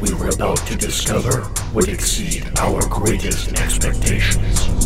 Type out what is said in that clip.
we were about to discover would exceed our greatest expectations.